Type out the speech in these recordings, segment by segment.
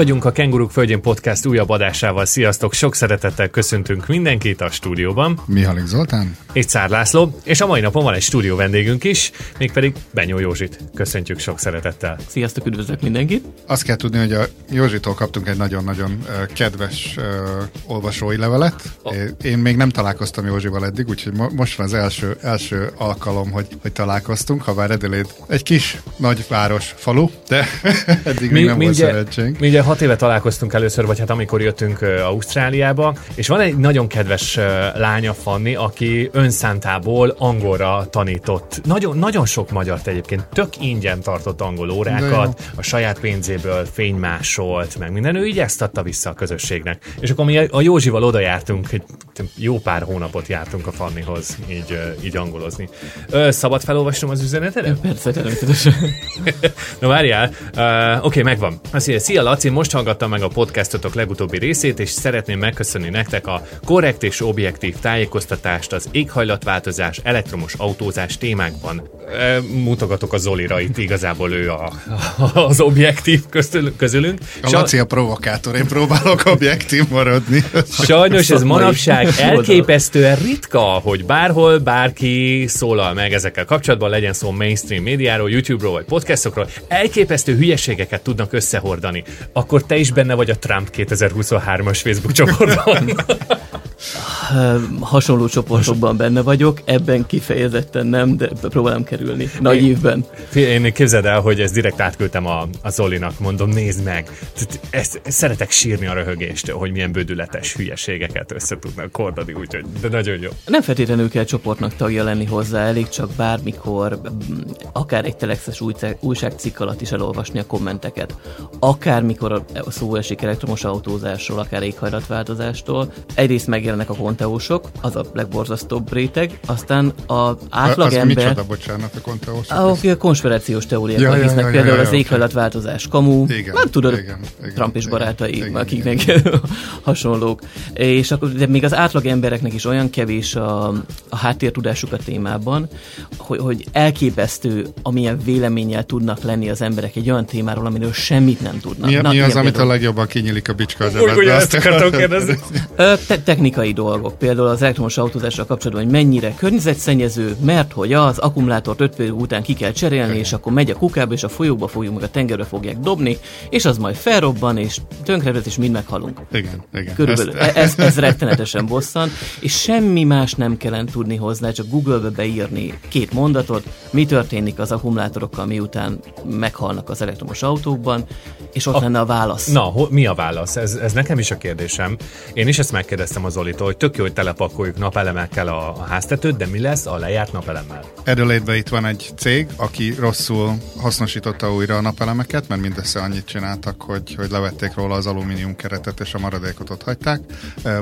Vagyunk a Kenguruk Földjén Podcast újabb adásával. Sziasztok! Sok szeretettel köszöntünk mindenkit a stúdióban. Mihalik Zoltán. És Szár László. És a mai napon van egy stúdió vendégünk is, mégpedig Benyó Józsit. Köszöntjük sok szeretettel. Sziasztok, üdvözlök mindenkit! Azt kell tudni, hogy a Józsitól kaptunk egy nagyon-nagyon kedves uh, olvasói levelet. Oh. Én még nem találkoztam Józsival eddig, úgyhogy most van az első, első alkalom, hogy, hogy találkoztunk, ha bár Edeléd egy kis nagyváros falu, de eddig Mi, még nem volt szerencsénk. Mi ugye hat éve találkoztunk először, vagy hát amikor jöttünk Ausztráliába, és van egy nagyon kedves lánya, Fanni, aki önszántából angolra tanított. Nagyon, nagyon sok magyar egyébként tök ingyen tartott angol órákat, a saját pénzéből fénymásolt, meg minden. Ő így ezt adta vissza a közösségnek. És akkor mi a Józsival oda jártunk, egy jó pár hónapot jártunk a Fannihoz így, így angolozni. Szabad felolvasnom az üzenetet? Persze, természetesen. Na várjál, uh, oké, okay, megvan. Azt mondja, szia Laci, most hallgattam meg a podcastotok legutóbbi részét, és szeretném megköszönni nektek a korrekt és objektív tájékoztatást az éghajlatváltozás, elektromos autózás témákban. Uh, mutogatok a Zolira, itt igazából ő a, az objektív közül, közülünk. A Laci a provokátor, én próbálok objektív maradni. Sajnos ez manapság elképesztően ritka, hogy bárhol bárki szólal meg ezekkel kapcsolatban, legyen szó mainstream médiáról, YouTube-ról vagy podcastokról, elképesztő hülyeségeket tudnak összehordani. Akkor te is benne vagy a Trump 2023-as Facebook csoportban. hasonló csoportokban benne vagyok, ebben kifejezetten nem, de próbálom kerülni. Nagy évben. Én képzeld el, hogy ezt direkt átküldtem a, a Zolinak, mondom, nézd meg. Ezt, szeretek sírni a röhögést, hogy milyen bődületes hülyeségeket össze tudnak kordani, úgyhogy de nagyon jó. Nem feltétlenül kell csoportnak tagja lenni hozzá, elég csak bármikor, akár egy telexes újságcikk alatt is elolvasni a kommenteket. Akármikor a szó esik elektromos autózásról, akár éghajlatváltozástól. Egyrészt megjelennek a konteósok, az a legborzasztóbb réteg, aztán az átlagember... Az micsoda, bocsánat, a konteósok? Ahol a konspirációs teóriák ja, hisznek, ja, ja, például ja, ja, az éghajlatváltozás kamu, igen, nem tudod, igen, igen, Trump és barátai, igen, akiknek igen. hasonlók. És akkor, de még az átlag embereknek is olyan kevés a, a háttértudásuk a témában, hogy, hogy elképesztő, amilyen véleménnyel tudnak lenni az emberek egy olyan témáról, amiről semmit nem tudnak. Mi, Na, mi az, amit a legjobban kinyílik a bicska az ebben? Ezt akartam kérdezni. Te- technikai dolgok, például az elektromos autózással kapcsolatban, hogy mennyire környezetszennyező, mert hogy az akkumulátort 5 év után ki kell cserélni, és akkor megy a kukába, és a folyóba fogjuk, meg a tengerbe fogják dobni, és az majd felrobban, és tönkrevet, és mind meghalunk. Igen, igen. Körülbelül. Ezt... Ez, ez rettenetesen bosszan, és semmi más nem kellene tudni hozzá, csak Google-be beírni két mondatot, mi történik az akkumulátorokkal, miután meghalnak az elektromos autókban, és ott a... lenne a válasz. Na, ho, mi a válasz? Ez, ez nekem is a kérdésem. Én is ezt megkérdeztem az Zolitól, hogy tök jó, hogy telepakoljuk napelemekkel a, a háztetőt, de mi lesz a lejárt napelemmel? adelaide itt van egy cég, aki rosszul hasznosította újra a napelemeket, mert mindössze annyit csináltak, hogy, hogy levették róla az alumínium keretet, és a maradékot ott hagyták.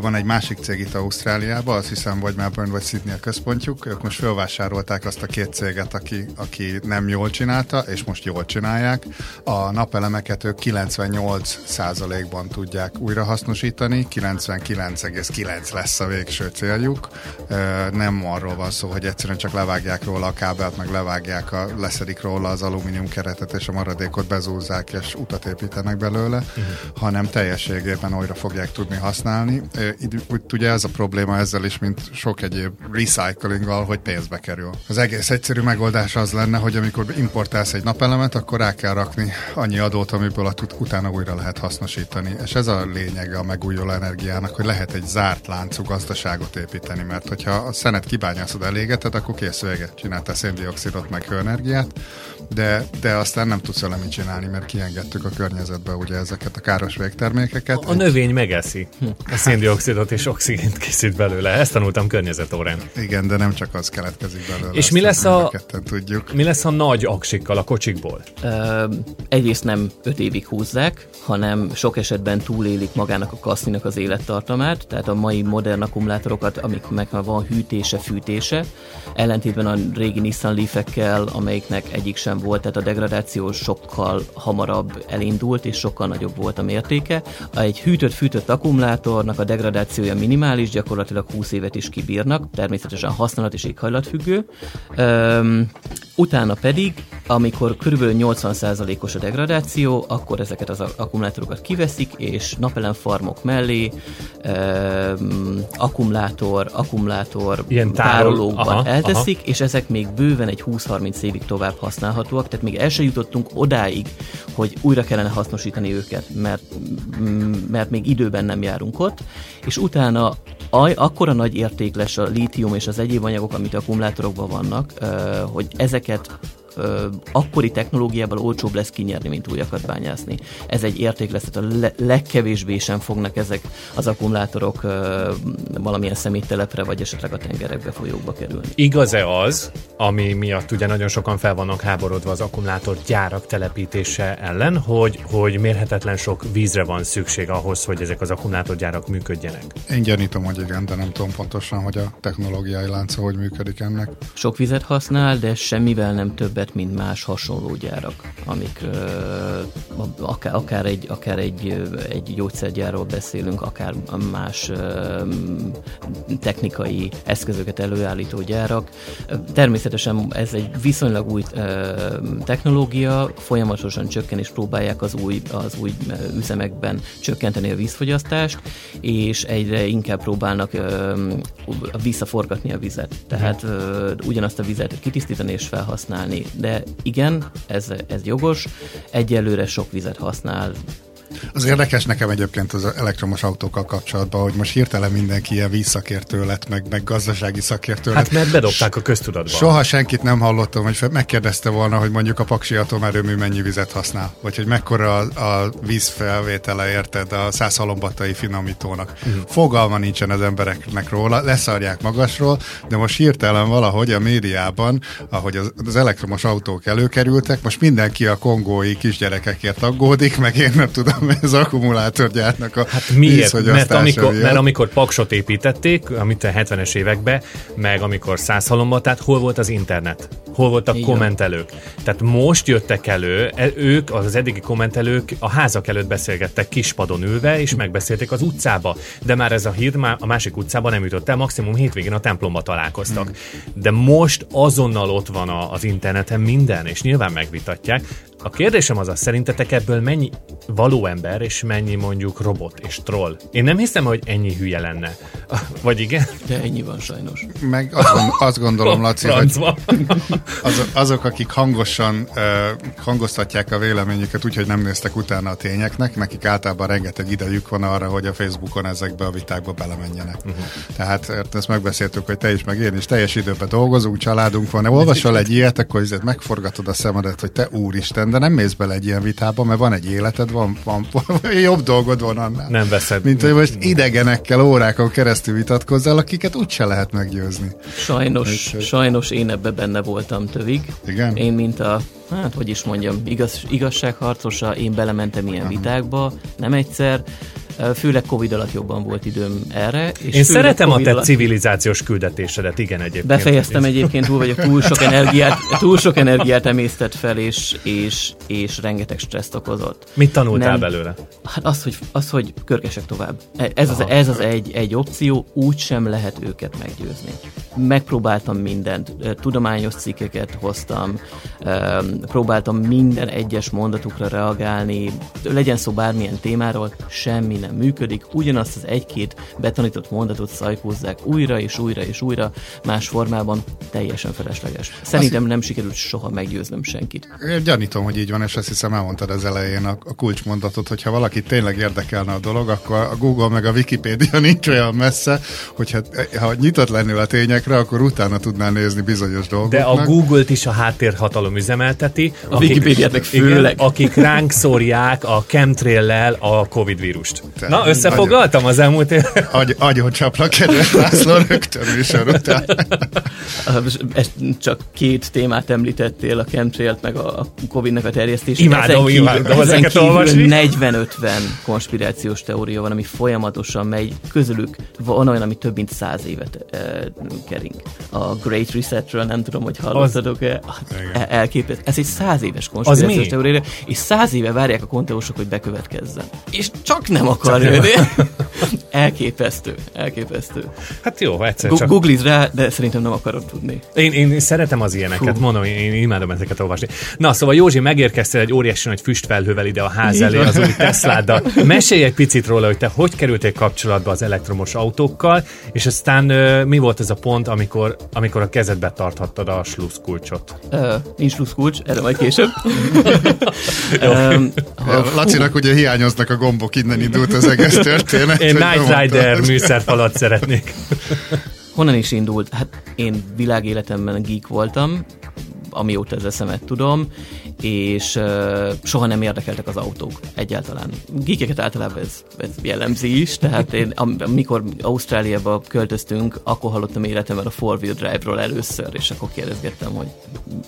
Van egy másik cég itt Ausztráliában, azt hiszem, vagy Melbourne, vagy Sydney a központjuk. Ők most felvásárolták azt a két céget, aki, aki nem jól csinálta, és most jól csinálják. A napelemeket ők 98%-ban tudják újra hasznosítani, 99,9 lesz a végső céljuk. Nem arról van szó, hogy egyszerűen csak levágják róla a kábelt, meg levágják, a, leszedik róla az alumínium keretet, és a maradékot bezúzzák, és utat építenek belőle, uh-huh. hanem teljességében újra fogják tudni használni. Úgy ugye ez a probléma ezzel is, mint sok egyéb recyclinggal, hogy pénzbe kerül. Az egész egyszerű megoldás az lenne, hogy amikor importálsz egy napelemet, akkor rá kell rakni annyi adót, amiből a utána újra lehet hasznosítani. És ez a lényege a megújuló energiának, hogy lehet egy zárt láncú gazdaságot építeni, mert hogyha a szenet kibányászod elégeted, akkor kész véget csináltál széndiokszidot meg hőenergiát, de, de aztán nem tudsz vele mit csinálni, mert kiengedtük a környezetbe ugye ezeket a káros végtermékeket. A, a növény megeszi a széndiokszidot és oxigént készít belőle. Ezt tanultam környezetórán. Igen, de nem csak az keletkezik belőle. És mi lesz, a, tudjuk. mi lesz a nagy aksikkal a kocsikból? Ö, egyrészt nem öt évig húzzák, hanem sok esetben túlélik magának a kaszninak az élettartamát, tehát a mai modern akkumulátorokat, amik meg van hűtése, fűtése, ellentétben a régi Nissan Leaf-ekkel, amelyiknek egyik sem volt, tehát a degradáció sokkal hamarabb elindult, és sokkal nagyobb volt a mértéke. Egy hűtött-fűtött akkumulátornak a degradációja minimális, gyakorlatilag 20 évet is kibírnak, természetesen használat és éghajlatfüggő. Üm, Utána pedig, amikor kb. 80%-os a degradáció, akkor ezeket az akkumulátorokat kiveszik, és napelemfarmok mellé um, akkumulátor, akkumulátor Ilyen tárolókban aha, elteszik, aha. és ezek még bőven egy 20-30 évig tovább használhatóak, tehát még el se jutottunk odáig, hogy újra kellene hasznosítani őket, mert, mm, mert még időben nem járunk ott, és utána aj, akkora nagy érték lesz a lítium és az egyéb anyagok, amit akkumulátorokban vannak, hogy ezeket akkori technológiával olcsóbb lesz kinyerni, mint újakat bányászni. Ez egy érték lesz, tehát a le- legkevésbé sem fognak ezek az akkumulátorok valamilyen szeméttelepre, vagy esetleg a tengerekbe, folyókba kerülni. Igaz-e az, ami miatt ugye nagyon sokan fel vannak háborodva az akkumulátorgyárak telepítése ellen, hogy, hogy mérhetetlen sok vízre van szükség ahhoz, hogy ezek az akkumulátorgyárak működjenek? Én gyanítom, hogy igen, de nem tudom pontosan, hogy a technológiai lánca hogy működik ennek. Sok vizet használ, de semmivel nem többet gyárak, mint más hasonló gyárak, amik akár, akár, egy, akár egy, egy gyógyszergyárról beszélünk, akár más technikai eszközöket előállító gyárak. Természetesen ez egy viszonylag új technológia, folyamatosan csökken és próbálják az új, az új üzemekben csökkenteni a vízfogyasztást, és egyre inkább próbálnak visszaforgatni a vizet. Tehát ugyanazt a vizet kitisztítani és felhasználni de igen, ez, ez jogos, egyelőre sok vizet használ, az érdekes nekem egyébként az elektromos autókkal kapcsolatban, hogy most hirtelen mindenki ilyen vízszakértő lett, meg, meg gazdasági szakértő Hát lett. mert bedobták a köztudatba. Soha senkit nem hallottam, hogy megkérdezte volna, hogy mondjuk a Paksi atomerőmű mennyi vizet használ, vagy hogy mekkora a, a vízfelvétele, érted, a százhalombattai finomítónak. Uh-huh. Fogalma nincsen az embereknek róla, leszarják magasról, de most hirtelen valahogy a médiában, ahogy az, az elektromos autók előkerültek, most mindenki a kongói kisgyerekekért aggódik, meg én nem tudom, az akkumulátorgyárnak a Hát miért? Mert amikor, mert amikor Paksot építették, amit a 70-es években, meg amikor százhalomba, hol volt az internet? Hol voltak Igen. kommentelők? Tehát most jöttek elő, e, ők, az eddigi kommentelők a házak előtt beszélgettek kispadon ülve, és megbeszélték az utcába. De már ez a hír már a másik utcában nem jutott el, maximum hétvégén a templomba találkoztak. Hmm. De most azonnal ott van az interneten minden, és nyilván megvitatják. A kérdésem az az, szerintetek ebből mennyi való ember, és mennyi mondjuk robot és troll? Én nem hiszem, hogy ennyi hülye lenne. Vagy igen? De ennyi van sajnos. Meg azt, gond, azt gondolom, Laci, hogy az, azok, akik hangosan uh, hangoztatják a véleményüket úgy, hogy nem néztek utána a tényeknek, nekik általában rengeteg idejük van arra, hogy a Facebookon ezekbe a vitákba belemenjenek. Uh-huh. Tehát ezt megbeszéltük, hogy te is, meg én is teljes időben dolgozunk, családunk van. Olvasol egy ilyet, akkor megforgatod a szemedet, hogy te úristen, de nem mész bele egy ilyen vitába, mert van egy életed, van, van, van jobb dolgod van annál. Nem veszed. Mint hogy most idegenekkel órákon keresztül vitatkozzál, akiket úgyse lehet meggyőzni. Sajnos, És, sajnos én ebbe benne voltam tövig. Igen? Én, mint a hát hogy is mondjam, igaz, igazságharcosa, én belementem ilyen Aha. vitákba, nem egyszer, Főleg Covid alatt jobban volt időm erre. És Én szeretem COVID a te alatt... civilizációs küldetésedet, igen egyébként. Befejeztem egyébként, túl vagyok, túl sok energiát, túl sok energiát emésztett fel, és, és, és rengeteg stresszt okozott. Mit tanultál Nem, belőle? Hát az, hogy, az, hogy körkesek tovább. E, ez az, ez az egy, egy opció, úgy sem lehet őket meggyőzni. Megpróbáltam mindent, tudományos cikkeket hoztam, próbáltam minden egyes mondatukra reagálni, legyen szó bármilyen témáról, semmi nem működik, ugyanazt az egy-két betanított mondatot szajkózzák újra és újra és újra, más formában teljesen felesleges. Szerintem nem sikerült soha meggyőznöm senkit. Én gyanítom, hogy így van, és azt hiszem elmondtad az elején a, a kulcsmondatot, hogyha valaki tényleg érdekelne a dolog, akkor a Google meg a Wikipédia nincs olyan messze, hogyha ha nyitott lennél a tényekre, akkor utána tudnál nézni bizonyos dolgokat. De a Google-t is a háttérhatalom üzemelteti. A Wikipédiát meg főleg. Igen, akik ránk szórják a chemtrail a Covid vírust. Te Na, összefoglaltam az elmúlt év. Agy, agyon csaplak, kedves László, rögtön műsor után. Csak két témát említettél, a chemtrailt, meg a Covid-nek a terjesztését. Imádom, ezen imádom ezen ezeket olvasni. 40-50 konspirációs teória van, ami folyamatosan megy, közülük van olyan, ami több mint száz évet e, kering. A Great Resetről nem tudom, hogy hallottatok-e. Elképesztő. Ez egy száz éves konspirációs teória, és száz éve várják a konteósok, hogy bekövetkezzen. És csak nem akar akar jönni. elképesztő, elképesztő. Hát jó, egyszer csak. Googliz rá, de szerintem nem akarod tudni. Én, én szeretem az ilyeneket, Fú. mondom, én, én imádom ezeket olvasni. Na, szóval Józsi, megérkeztél egy óriási nagy füstfelhővel ide a ház elé az új Tesláddal. Mesélj egy picit róla, hogy te hogy kerültél kapcsolatba az elektromos autókkal, és aztán ö, mi volt ez a pont, amikor, amikor a kezedbe tarthattad a sluszkulcsot? Uh, nincs kulcs, erre majd később. um, Lacinak ugye hiányoznak a gombok, innen indult az egész történet. Én Night. Rider műszerfalat szeretnék. honnan is indult? Hát én világéletemben geek voltam, amióta az eszemet tudom, és uh, soha nem érdekeltek az autók egyáltalán. Geekeket általában ez, ez jellemzi is, tehát én am- amikor Ausztráliába költöztünk, akkor hallottam életemben a four-wheel drive-ról először, és akkor kérdezgettem, hogy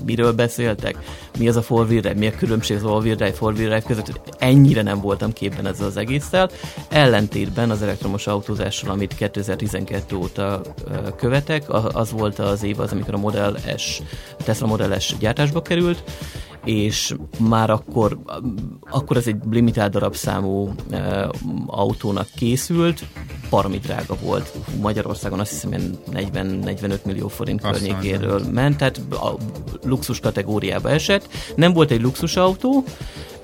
miről beszéltek, mi az a four-wheel drive, mi a különbség az all-wheel drive, four-wheel drive között, ennyire nem voltam képben ezzel az egésszel. Ellentétben az elektromos autózással, amit 2012 óta ö, követek, az volt az év az, amikor a Model S, a Tesla Model S gyártásba került, és már akkor, akkor ez egy limitált darabszámú autónak készült, baromi drága volt. Magyarországon azt hiszem ilyen 40-45 millió forint környékéről ment, tehát a luxus kategóriába esett. Nem volt egy luxusautó,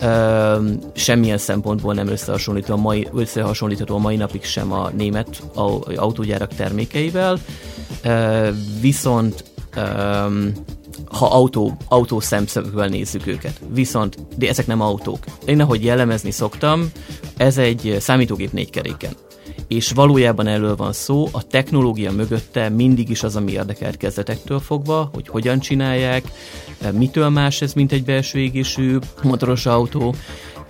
Uh, semmilyen szempontból nem összehasonlítható a, mai, összehasonlítható a mai napig sem a német au- autógyárak termékeivel, uh, viszont um, ha autó, autó szemszögből nézzük őket. Viszont, de ezek nem autók. Én ahogy jellemezni szoktam, ez egy számítógép négy keréken. És valójában erről van szó, a technológia mögötte mindig is az, ami érdekelt kezdetektől fogva, hogy hogyan csinálják, mitől más ez, mint egy belső égésű motoros autó,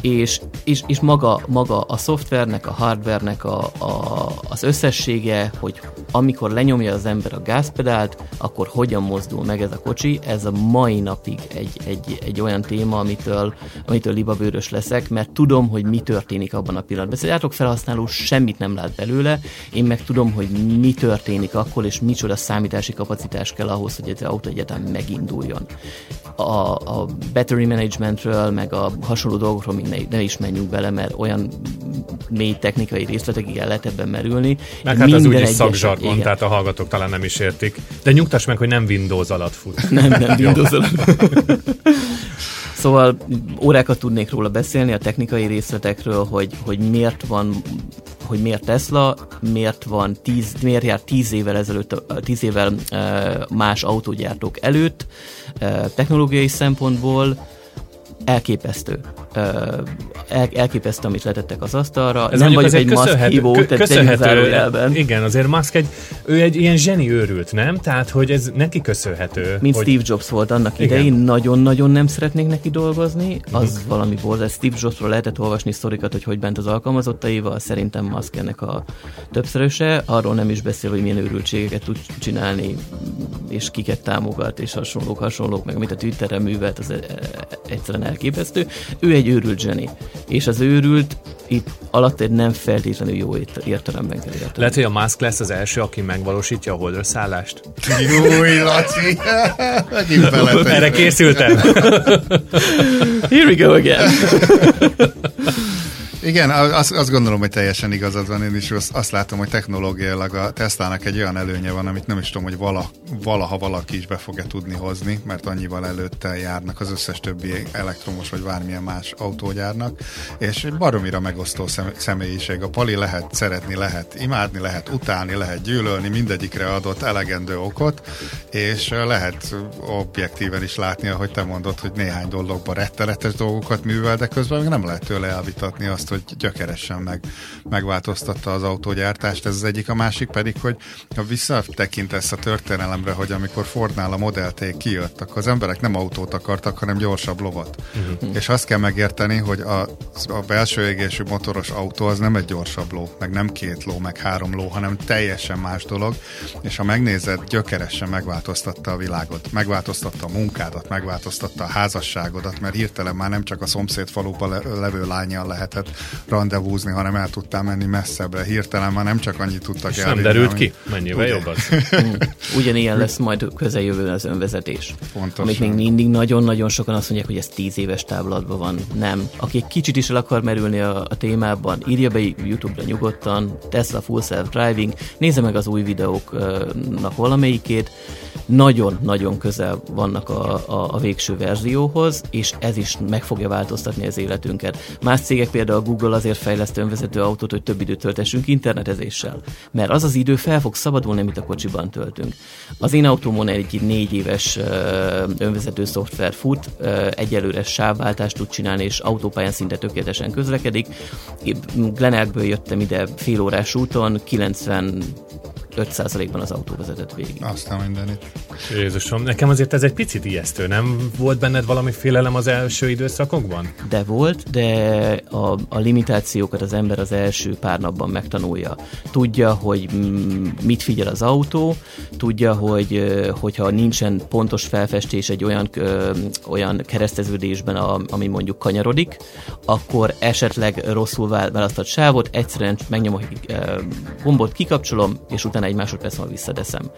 és, és, és maga, maga a szoftvernek, a hardvernek a, a, az összessége, hogy amikor lenyomja az ember a gázpedált, akkor hogyan mozdul meg ez a kocsi, ez a mai napig egy, egy, egy olyan téma, amitől, amitől libabőrös leszek, mert tudom, hogy mi történik abban a pillanatban. Egy átlagok felhasználó semmit nem lát belőle, én meg tudom, hogy mi történik akkor, és micsoda számítási kapacitás kell ahhoz, hogy az autó egyáltalán meginduljon. A, a battery managementről, meg a hasonló dolgokról még ne, ne is menjünk bele, mert olyan mély technikai részletekig el lehet ebben merülni. Meg hát az úgyis szakzsargon, igen. tehát a hallgatók talán nem is értik. De nyugtass meg, hogy nem Windows alatt fut. Nem, nem Windows alatt. Szóval órákat tudnék róla beszélni, a technikai részletekről, hogy, hogy miért van hogy miért Tesla, miért van tíz, miért jár tíz évvel ezelőtt, tíz évvel más autógyártók előtt, technológiai szempontból elképesztő. El, elképesztő, amit letettek az asztalra. Ez nem vagyok egy Musk hívó, köszönhető, zárójelben. igen, azért Musk egy, ő egy ilyen zseni őrült, nem? Tehát, hogy ez neki köszönhető. Mint hogy... Steve Jobs volt annak Igen. idején, nagyon-nagyon nem szeretnék neki dolgozni, az mm. valami volt. Steve Jobsról lehetett olvasni sztorikat, hogy hogy bent az alkalmazottaival, szerintem Musk ennek a többszöröse, arról nem is beszél, hogy milyen őrültségeket tud csinálni, és kiket támogat, és hasonlók, hasonlók, meg amit a Twitterre művelt, az e- e- egyszerűen elképesztő. Ő egy őrült zseni, és az őrült itt alatt egy nem feltétlenül jó ért- értelemben kell érteni. Lehet, hogy a Musk lesz az első, aki megvalósítja a holdra szállást. Júj, Laci! Erre készültem. Here we go again! Igen, azt, azt gondolom, hogy teljesen igazad van. Én is azt, azt látom, hogy technológiailag a Teslának egy olyan előnye van, amit nem is tudom, hogy vala, valaha valaki is be fog-e tudni hozni, mert annyival előtte járnak az összes többi elektromos vagy bármilyen más autógyárnak, és baromira megosztó szem, személyiség. A Pali lehet szeretni, lehet imádni, lehet utálni, lehet gyűlölni, mindegyikre adott elegendő okot, és lehet objektíven is látni, ahogy te mondod, hogy néhány dologban rettenetes dolgokat művel, de közben még nem lehet tőle elvitatni azt, hogy gyökeresen meg, megváltoztatta az autógyártást. Ez az egyik, a másik pedig, hogy ha visszatekintesz a történelemre, hogy amikor Fordnál a Model T kijött, akkor az emberek nem autót akartak, hanem gyorsabb lovat. Uh-huh. És azt kell megérteni, hogy a, a belső égésű motoros autó az nem egy gyorsabb ló, meg nem két ló, meg három ló, hanem teljesen más dolog, és ha megnézed, gyökeresen megváltoztatta a világot, megváltoztatta a munkádat, megváltoztatta a házasságodat, mert hirtelen már nem csak a szomszéd faluban le- levő lányjal lehetett rendezvúzni, hanem el tudtál menni messzebbre. Hirtelen már nem csak annyit tudtak És nem derült ki? Mennyivel jobb az? Ugyanilyen lesz majd közeljövően az önvezetés. Pontosan. Amit még mindig nagyon-nagyon sokan azt mondják, hogy ez tíz éves távlatban van. Nem. Aki egy kicsit is el akar merülni a, a témában, írja be YouTube-ra nyugodtan, Tesla Full Self Driving, nézze meg az új videóknak valamelyikét, nagyon-nagyon közel vannak a, a, a végső verzióhoz, és ez is meg fogja változtatni az életünket. Más cégek például a Google azért fejleszt önvezető autót, hogy több időt töltessünk internetezéssel, mert az az idő fel fog szabadulni, amit a kocsiban töltünk. Az én autómon egy négy éves önvezető szoftver fut, egyelőre sávváltást tud csinálni, és autópályán szinte tökéletesen közlekedik. Glenelgből jöttem ide fél órás úton, 90 5%-ban az autó vezetett végig. Aztán mindenit. Jézusom, nekem azért ez egy picit ijesztő, nem volt benned valami félelem az első időszakokban? De volt, de a, a limitációkat az ember az első pár napban megtanulja. Tudja, hogy mit figyel az autó, tudja, hogy hogyha nincsen pontos felfestés egy olyan, ö, olyan kereszteződésben, a, ami mondjuk kanyarodik, akkor esetleg rosszul választott sávot, egyszerűen megnyomok egy gombot, kikapcsolom, és utána egy másodperc múlva visszadeszem.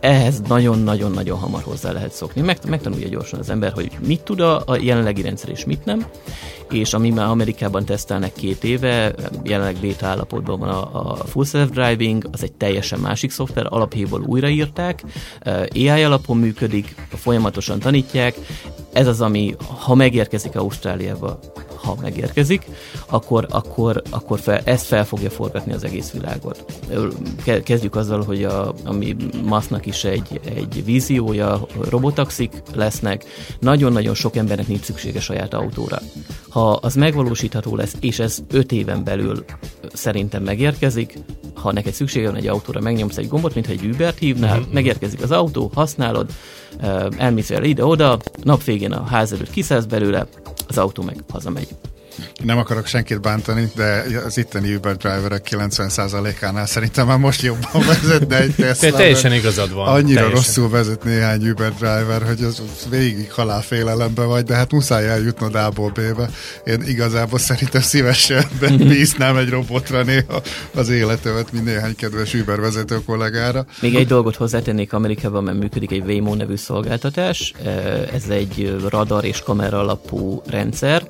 Ehhez nagyon-nagyon-nagyon hamar hozzá lehet szokni. Meg, megtanulja gyorsan az ember, hogy mit tud a, a jelenlegi rendszer és mit nem, és ami már Amerikában tesztelnek két éve, jelenleg beta állapotban van a, a Full Self Driving, az egy teljesen másik szoftver, alaphéból újraírták, AI alapon működik, folyamatosan tanítják, ez az, ami ha megérkezik Ausztráliába, ha megérkezik, akkor, akkor, akkor fel, ezt fel fogja forgatni az egész világot. Kezdjük azzal, hogy a, ami Masznak is egy, egy víziója, robotaxik lesznek, nagyon-nagyon sok embernek nincs szüksége saját autóra. Ha az megvalósítható lesz, és ez öt éven belül szerintem megérkezik, ha neked szüksége van egy autóra, megnyomsz egy gombot, mintha egy Uber-t hívnál, mm-hmm. megérkezik az autó, használod, elmész vele ide-oda, nap végén a ház előtt kiszállsz belőle, զարգտում եք բազա մեջ Nem akarok senkit bántani, de az itteni Uber driverek 90%-ánál szerintem már most jobban vezetne egy Tesla. Te teljesen igazad van. Annyira teljesen. rosszul vezet néhány Uber driver, hogy az végig halálfélelembe vagy, de hát muszáj eljutnod A-ból B-be. Én igazából szerintem szívesen bíznám egy robotra néha az életemet, mint néhány kedves Uber vezető kollégára. Még egy dolgot hozzátennék Amerikában, mert működik egy Waymo nevű szolgáltatás. Ez egy radar és kamera alapú rendszer,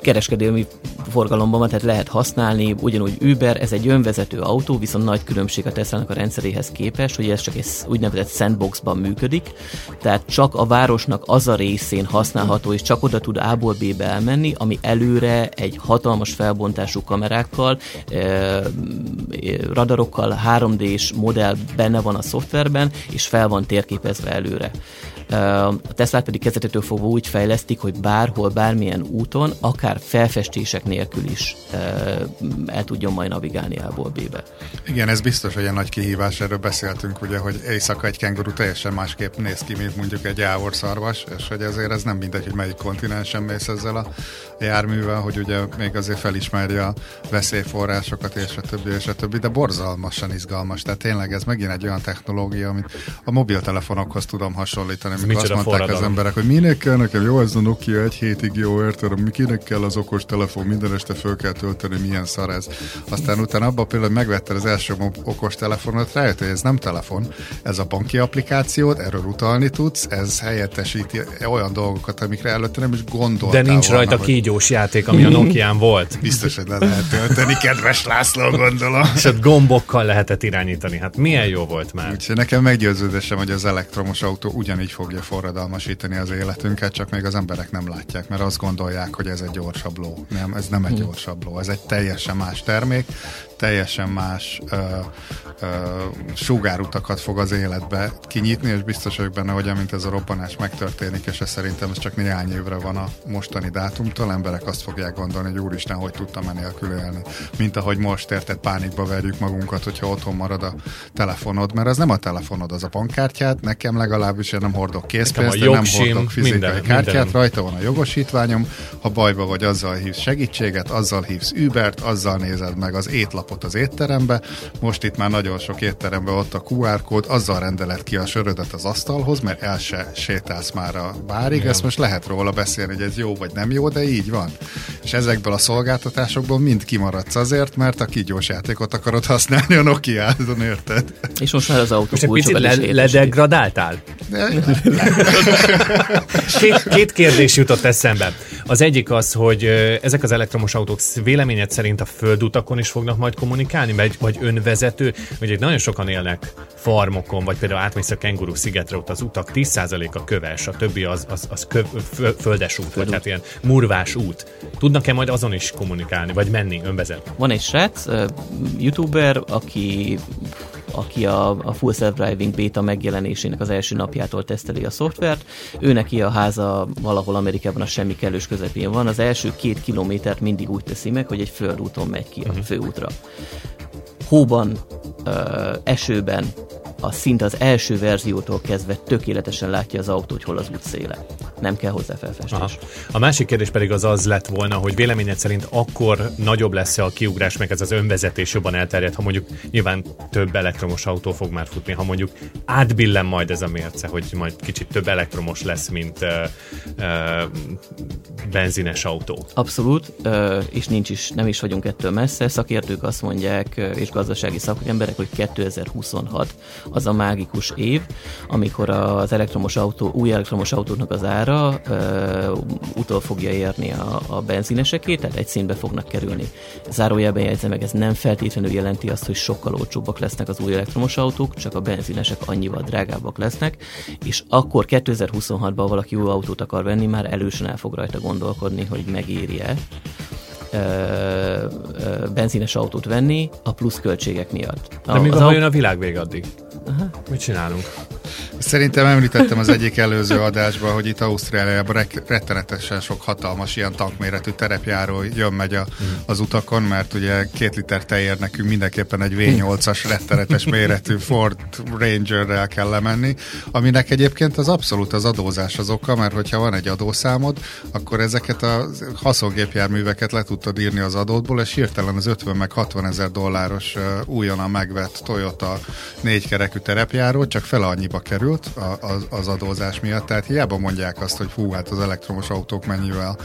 kereskedelmi forgalomban van, tehát lehet használni, ugyanúgy Uber, ez egy önvezető autó, viszont nagy különbség a tesla a rendszeréhez képest, hogy ez csak egy úgynevezett sandboxban működik, tehát csak a városnak az a részén használható, és csak oda tud A-ból B-be elmenni, ami előre egy hatalmas felbontású kamerákkal, radarokkal, 3D-s modell benne van a szoftverben, és fel van térképezve előre. A Tesla pedig kezdetetől fogva úgy fejlesztik, hogy bárhol, bármilyen úton, akár felfestések nélkül is el tudjon majd navigálni A-ból B-be. Igen, ez biztos, hogy egy nagy kihívás, erről beszéltünk, ugye, hogy éjszaka egy kenguru teljesen másképp néz ki, mint mondjuk egy szarvas, és hogy ezért ez nem mindegy, hogy melyik kontinensen mész ezzel a járművel, hogy ugye még azért felismeri a veszélyforrásokat, és a többi, és a többi, de borzalmasan izgalmas. Tehát tényleg ez megint egy olyan technológia, amit a mobiltelefonokhoz tudom hasonlítani amikor azt mondták forradalom. az emberek, hogy minek kell nekem, jó, ez a Nokia egy hétig jó, érted, kinek kell az okos telefon, minden este föl kell tölteni, milyen szar ez. Aztán utána abban például megvetted az első okos telefonot, rájött, hogy ez nem telefon, ez a banki applikációt, erről utalni tudsz, ez helyettesíti olyan dolgokat, amikre előtte nem is gondoltál De nincs volna, rajta hogy... kígyós játék, ami a Nokián volt. Biztos, hogy le lehet tölteni, kedves László, gondolom. És ott gombokkal lehetett irányítani. Hát milyen jó volt már. Úgyhogy nekem meggyőződésem, hogy az elektromos autó ugyanígy fog fogja forradalmasítani az életünket, csak még az emberek nem látják, mert azt gondolják, hogy ez egy gyorsabb ló. Nem, ez nem egy hm. gyorsabb ló, ez egy teljesen más termék, teljesen más ö, ö, sugárutakat fog az életbe kinyitni, és biztos vagyok benne, hogy amint ez a robbanás megtörténik, és ez szerintem ez csak néhány évre van a mostani dátumtól, emberek azt fogják gondolni, hogy úristen, hogy tudtam enélkül élni. Mint ahogy most érted, pánikba verjük magunkat, hogyha otthon marad a telefonod, mert az nem a telefonod, az a bankkártyát, nekem legalábbis én nem hordok készpénzt, nem hordok fizikai minden, kártyát, minden. rajta van a jogosítványom, ha bajba vagy, azzal hívsz segítséget, azzal hívsz Ubert, azzal nézed meg az étlapot az étterembe, most itt már nagyon sok étteremben ott a QR kód, azzal rendeled ki a sörödet az asztalhoz, mert el se sétálsz már a bárig, Igen. ezt most lehet róla beszélni, hogy ez jó vagy nem jó, de így van. És ezekből a szolgáltatásokból mind kimaradsz azért, mert a kígyós játékot akarod használni a Nokia-on, érted? És most már az autó Most egy picit le- ledegradáltál? két, két kérdés jutott eszembe. Az egyik az, hogy ezek az elektromos autók véleményed szerint a földutakon is fognak majd kommunikálni, vagy, vagy önvezető? Ugye nagyon sokan élnek farmokon, vagy például átmész a kenguru szigetre, ott az utak 10%-a köves, a többi az, az, az köv, földes út, vagy hát ilyen murvás út. Tudnak-e majd azon is kommunikálni, vagy menni, önvezet? Van egy srác, uh, youtuber, aki aki a, a Full Self-Driving beta megjelenésének az első napjától teszteli a szoftvert. Ő neki a háza valahol Amerikában a semmi kellős közepén van. Az első két kilométert mindig úgy teszi meg, hogy egy földúton megy ki a uh-huh. főútra. Hóban, ö, esőben, a szinte az első verziótól kezdve tökéletesen látja az autó, hogy hol az útszéle. Nem kell hozzá felfestés. Aha. A másik kérdés pedig az az lett volna, hogy véleményed szerint akkor nagyobb lesz a kiugrás, meg ez az önvezetés jobban elterjed, ha mondjuk nyilván több elektromos autó fog már futni, ha mondjuk átbillen majd ez a mérce, hogy majd kicsit több elektromos lesz, mint uh, uh, benzines autó. Abszolút, uh, és nincs is, nem is vagyunk ettől messze. Szakértők azt mondják, és gazdasági szakemberek, hogy 2026 az a mágikus év, amikor az elektromos autó, új elektromos autóknak az ára ö, utol fogja érni a, a benzinesekét, tehát egy színbe fognak kerülni. Zárójelben jegyzem meg, ez nem feltétlenül jelenti azt, hogy sokkal olcsóbbak lesznek az új elektromos autók, csak a benzinesek annyival drágábbak lesznek, és akkor 2026-ban valaki új autót akar venni, már elősen el fog rajta gondolkodni, hogy megéri-e benzines autót venni a pluszköltségek miatt. De mi van, jön a világ vége addig? Aha. Mit csinálunk? Szerintem említettem az egyik előző adásban, hogy itt Ausztráliában rettenetesen sok hatalmas ilyen tankméretű terepjáró jön-megy a, az utakon, mert ugye két liter tejér nekünk mindenképpen egy V8-as rettenetes méretű Ford Ranger-rel kell lemenni, aminek egyébként az abszolút az adózás az oka, mert hogyha van egy adószámod, akkor ezeket a haszongépjárműveket le tudtad írni az adódból, és hirtelen az 50 meg 60 ezer dolláros újonnan megvett Toyota négykerekű terepjáró csak fele annyiba került az, az adózás miatt, tehát hiába mondják azt, hogy hú, hát az elektromos autók mennyivel,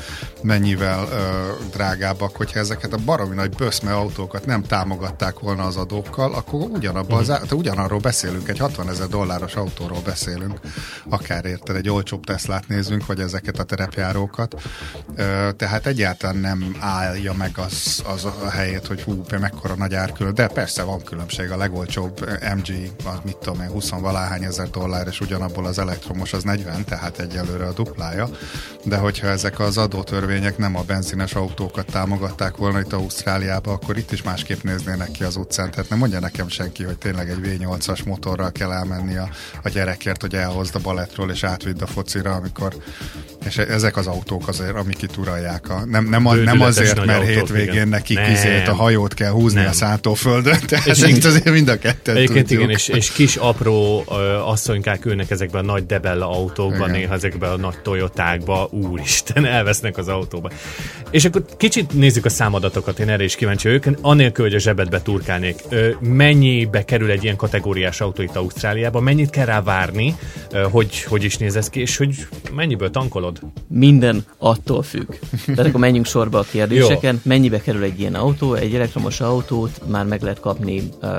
mennyivel ö, drágábbak, hogyha ezeket a baromi nagy böszme autókat nem támogatták volna az adókkal, akkor ugyanabban az, uh-huh. ugyanarról beszélünk, egy 60 ezer dolláros autóról beszélünk, akár érted, egy olcsóbb Teslát nézzünk, vagy ezeket a terepjárókat. Ö, tehát egyáltalán nem állja meg az, az a helyét, hogy hú, mekkora nagy árkülön, de persze van különbség, a legolcsóbb MG, az mit tudom én, 20 valahány ezer dollár, és ugyanabból az elektromos az 40, tehát egyelőre a duplája. De hogyha ezek az adótörvények nem a benzines autókat támogatták volna itt Ausztráliába, akkor itt is másképp néznének ki az utcán. Tehát nem mondja nekem senki, hogy tényleg egy V8-as motorral kell elmenni a, a gyerekért, hogy elhozd a balettról és átvidd a focira, amikor és ezek az autók azért, amik itt uralják. A, nem, nem, a, nem azért, mert hétvégén nekik izét a hajót kell húzni nem. a szántóföldön, tehát és itt azért mind a kettőt Egyébként tudjuk. igen, és, és kis apró uh, asszonykák ülnek ezekben a nagy debella autókban, igen. néha ezekben a nagy Toyotákba, úristen, elvesznek az autóba. És akkor kicsit nézzük a számadatokat, én erre is kíváncsi vagyok, anélkül, hogy a zsebedbe turkálnék. Mennyibe kerül egy ilyen kategóriás autó itt Ausztráliában, mennyit kell rá várni, hogy hogy is néz ez ki, és hogy mennyiből tankolod? Minden attól függ. Tehát akkor menjünk sorba a kérdéseken. Jó. Mennyibe kerül egy ilyen autó? Egy elektromos autót már meg lehet kapni uh,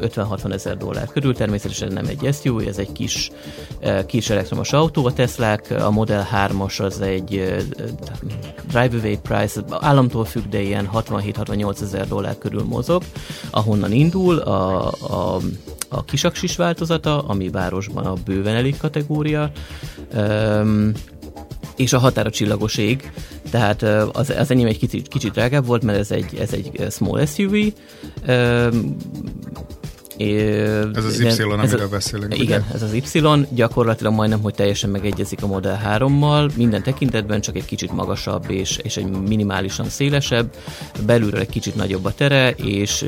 50-60 ezer dollár körül. Természetesen nem egy SUV, ez egy kis, uh, kis elektromos autó. A Teslák, a Model 3-as az egy uh, drive-away price, államtól függ, de ilyen 67-68 ezer dollár körül mozog, ahonnan indul a, a a kisaksis változata, ami városban a bőven elég kategória. Um, és a határa csillagos ég, tehát az, az enyém egy kicsit, kicsit drágább volt, mert ez egy, ez egy small SUV, ez az Y, amiről a, beszélünk. Igen, ugye? ez az Y, gyakorlatilag majdnem, hogy teljesen megegyezik a Model 3-mal, minden tekintetben csak egy kicsit magasabb és, és egy minimálisan szélesebb, belülről egy kicsit nagyobb a tere, és,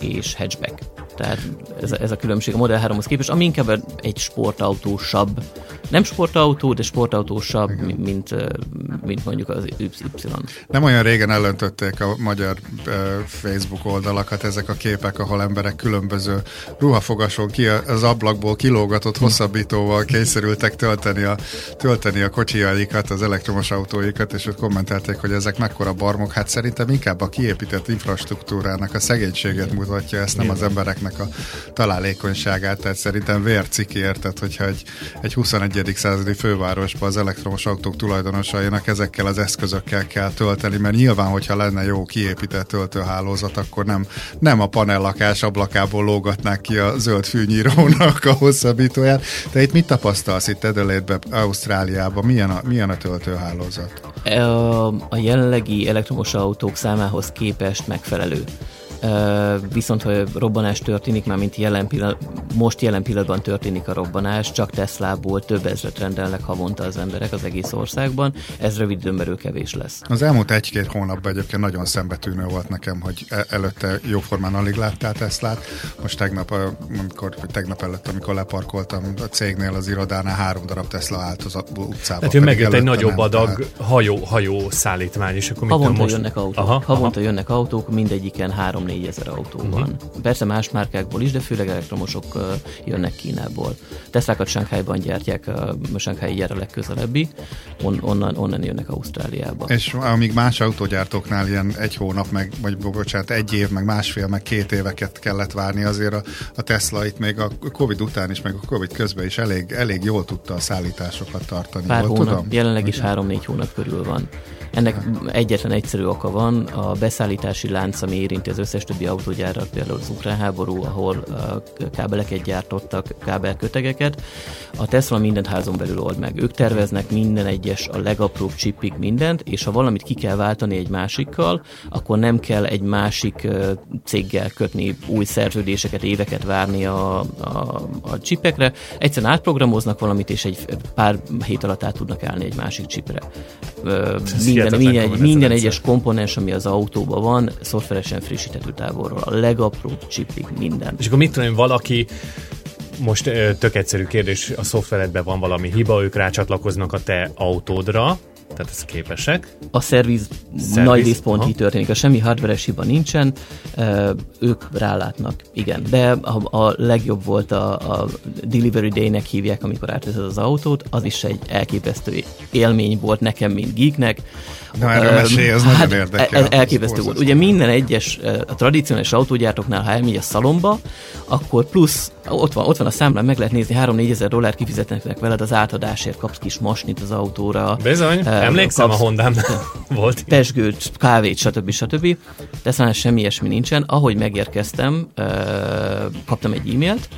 és hatchback. Tehát ez, ez a különbség a Model 3-hoz képest, ami inkább egy sportautósabb, nem sportautó, de sportautósabb, mint, mint mondjuk az Y. Nem olyan régen ellöntötték a magyar Facebook oldalakat ezek a képek, ahol emberek különböző ruhafogason ki az ablakból kilógatott hm. hosszabbítóval kényszerültek tölteni a, tölteni a kocsiaikat, az elektromos autóikat, és ott kommentelték, hogy ezek mekkora barmok. Hát szerintem inkább a kiépített infrastruktúrának a szegénységet mutatja, ezt nem az embereknek a találékonyságát, tehát szerintem vérciki érted, hogyha egy, egy 21. századi fővárosban az elektromos autók tulajdonosainak ezekkel az eszközökkel kell tölteni, mert nyilván, hogyha lenne jó kiépített töltőhálózat, akkor nem, nem a panellakás ablakából lógatnák ki a zöld fűnyírónak a hosszabbítóját. Te itt mit tapasztalsz itt Edelétbe, Ausztráliában? Milyen a, milyen a töltőhálózat? A jelenlegi elektromos autók számához képest megfelelő viszont ha robbanás történik, már mint jelen pillanat, most jelen pillanatban történik a robbanás, csak Teslából több ezret rendelnek havonta az emberek az egész országban, ez rövid időn kevés lesz. Az elmúlt egy-két hónapban egyébként nagyon szembetűnő volt nekem, hogy e- előtte jóformán alig láttál Teslát, most tegnap, amikor, tegnap előtt, amikor leparkoltam a cégnél az irodánál, három darab Tesla állt az utcába. Tehát megjött egy nagyobb adag tehát... hajó, hajó szállítmány, és akkor havonta most... jönnek autók. Aha, havonta aha. jönnek autók, mindegyiken három 4 ezer autó uh-huh. van. Persze más márkákból is, de főleg elektromosok uh, jönnek Kínából. Teslákat Sánkhájban gyártják, a Sánkhái gyár a legközelebbi, on, onnan, onnan jönnek Ausztráliába. És amíg más autógyártóknál ilyen egy hónap, meg, vagy bocsánat, egy év, meg másfél, meg két éveket kellett várni, azért a, a Tesla itt még a Covid után is, meg a Covid közben is elég, elég jól tudta a szállításokat tartani. Pár hónap, tudom? jelenleg is három-négy hónap körül van. Ennek egyetlen egyszerű oka van, a beszállítási lánc, ami érinti az összes többi autógyárat, például az ukrán háború, ahol kábeleket gyártottak, kábelkötegeket. A Tesla mindent házon belül old meg. Ők terveznek minden egyes, a legapróbb csipig mindent, és ha valamit ki kell váltani egy másikkal, akkor nem kell egy másik céggel kötni új szerződéseket, éveket várni a, a, a csipekre. Egyszerűen átprogramoznak valamit, és egy pár hét alatt át tudnak állni egy másik csipre. Minden, minden, minden egyes komponens, ami az autóban van, szoftveresen frissíthető távolról. A legapróbb csipig minden. És akkor mit tudom, valaki most tök egyszerű kérdés, a szoftveredben van valami hiba, ők rácsatlakoznak a te autódra, tehát ez képesek. A szerviz, szerviz nagy részpont így történik, a semmi hardveres hiba nincsen, ők rálátnak, igen. De a, a legjobb volt a, a Delivery Day-nek hívják, amikor átveszed az autót, az is egy elképesztő élmény volt nekem, mint geeknek. Na, erről mesélj, ez hát, nagyon érdekel. El, elképesztő volt. Ugye minden egyes, a tradicionális autógyártóknál, ha elmegy a szalomba, akkor plusz, ott van, ott van a számlán, meg lehet nézni, 3-4 ezer dollár kifizetnek veled az átadásért, kapsz kis masnit az autóra. Bizony, uh, emlékszem kapsz, a Hondám volt. Pesgőt, kávét, stb. stb. De semmi ilyesmi nincsen. Ahogy megérkeztem, uh, kaptam egy e-mailt,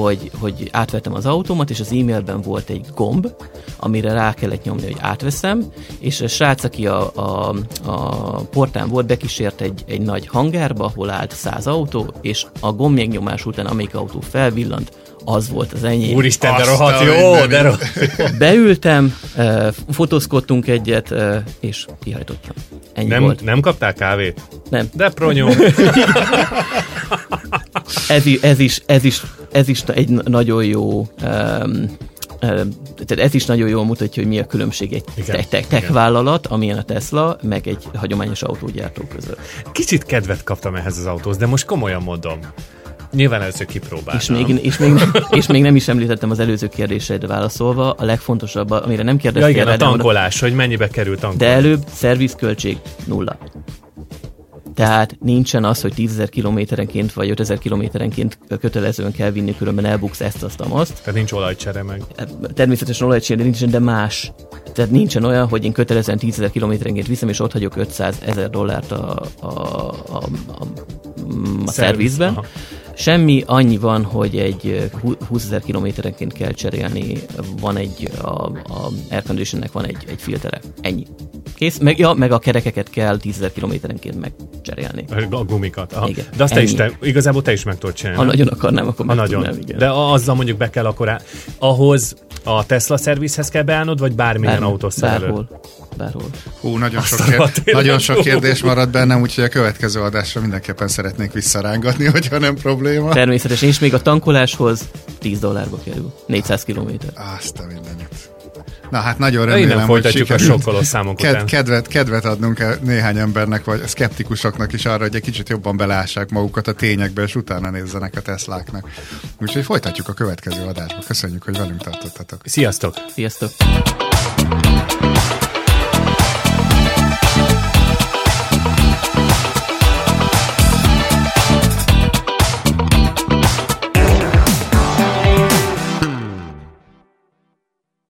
hogy, hogy átvettem az autómat, és az e-mailben volt egy gomb, amire rá kellett nyomni, hogy átveszem, és a srác, aki a, a, a portán volt, bekísért egy, egy nagy hangárba, ahol állt száz autó, és a gombjegnyomás után, amelyik autó felvillant, az volt az enyém. Úristen, de rohadt jó, de rohadt Beültem, fotózkodtunk egyet, és kihajtottam. Ennyi nem, volt. nem kaptál kávét? Nem. De pronyó. ez, ez, is, ez, is, ez is egy nagyon jó um, tehát ez is nagyon jól mutatja, hogy mi a különbség egy tech, tech, tech vállalat, amilyen a Tesla, meg egy hagyományos autógyártó között. Kicsit kedvet kaptam ehhez az autóhoz, de most komolyan mondom. Nyilván először kipróbáltam. És még, és, még, és még nem is említettem az előző kérdésedre válaszolva, a legfontosabb, amire nem kérdeztél. Ja igen, a tankolás, hogy mennyibe került tankolás. De előbb szervizköltség nulla. Tehát nincsen az, hogy 10.000 kilométerenként vagy 5.000 kilométerenként kötelezően kell vinni, különben elbuksz ezt, azt, azt. Tehát nincs olajcsere meg. Természetesen olajcsere nincsen, de más. Tehát nincsen olyan, hogy én kötelezően 10.000 kilométerenként viszem, és ott hagyok 500 ezer dollárt a, a, a, a, a szervizben. Aha Semmi, annyi van, hogy egy 20 ezer kilométerenként kell cserélni, van egy, a, a airconditionnek van egy, egy filtere. Ennyi. Kész, meg, ja, meg a kerekeket kell 10 ezer kilométerenként megcserélni. A gumikat. Aha. Igen, De azt te is, te, igazából te is meg tudod csinálni. Ha nagyon akarnám, akkor meg nagyon. Tudnám, igen. De azzal mondjuk be kell akkor, ahhoz A Tesla szervizhez kell beállnod, vagy bármilyen Bármi- autószerelő? Bárhol. Bárhol. Hú, nagyon sok, a kér... tényleg. nagyon sok kérdés maradt bennem, úgyhogy a következő adásra mindenképpen szeretnék visszarángatni, hogyha nem probléma. Természetesen, és még a tankoláshoz 10 dollárba kerül. 400 kilométer. Azt a mindenit. Na hát nagyon Na, remélem, Innen hogy folytatjuk a sikerült sokkoló számok ked- után. kedvet, kedvet adnunk el néhány embernek, vagy szkeptikusoknak is arra, hogy egy kicsit jobban belássák magukat a tényekbe, és utána nézzenek a Tesláknak. Úgyhogy folytatjuk a következő adásba. Köszönjük, hogy velünk tartottatok. Sziasztok! Sziasztok!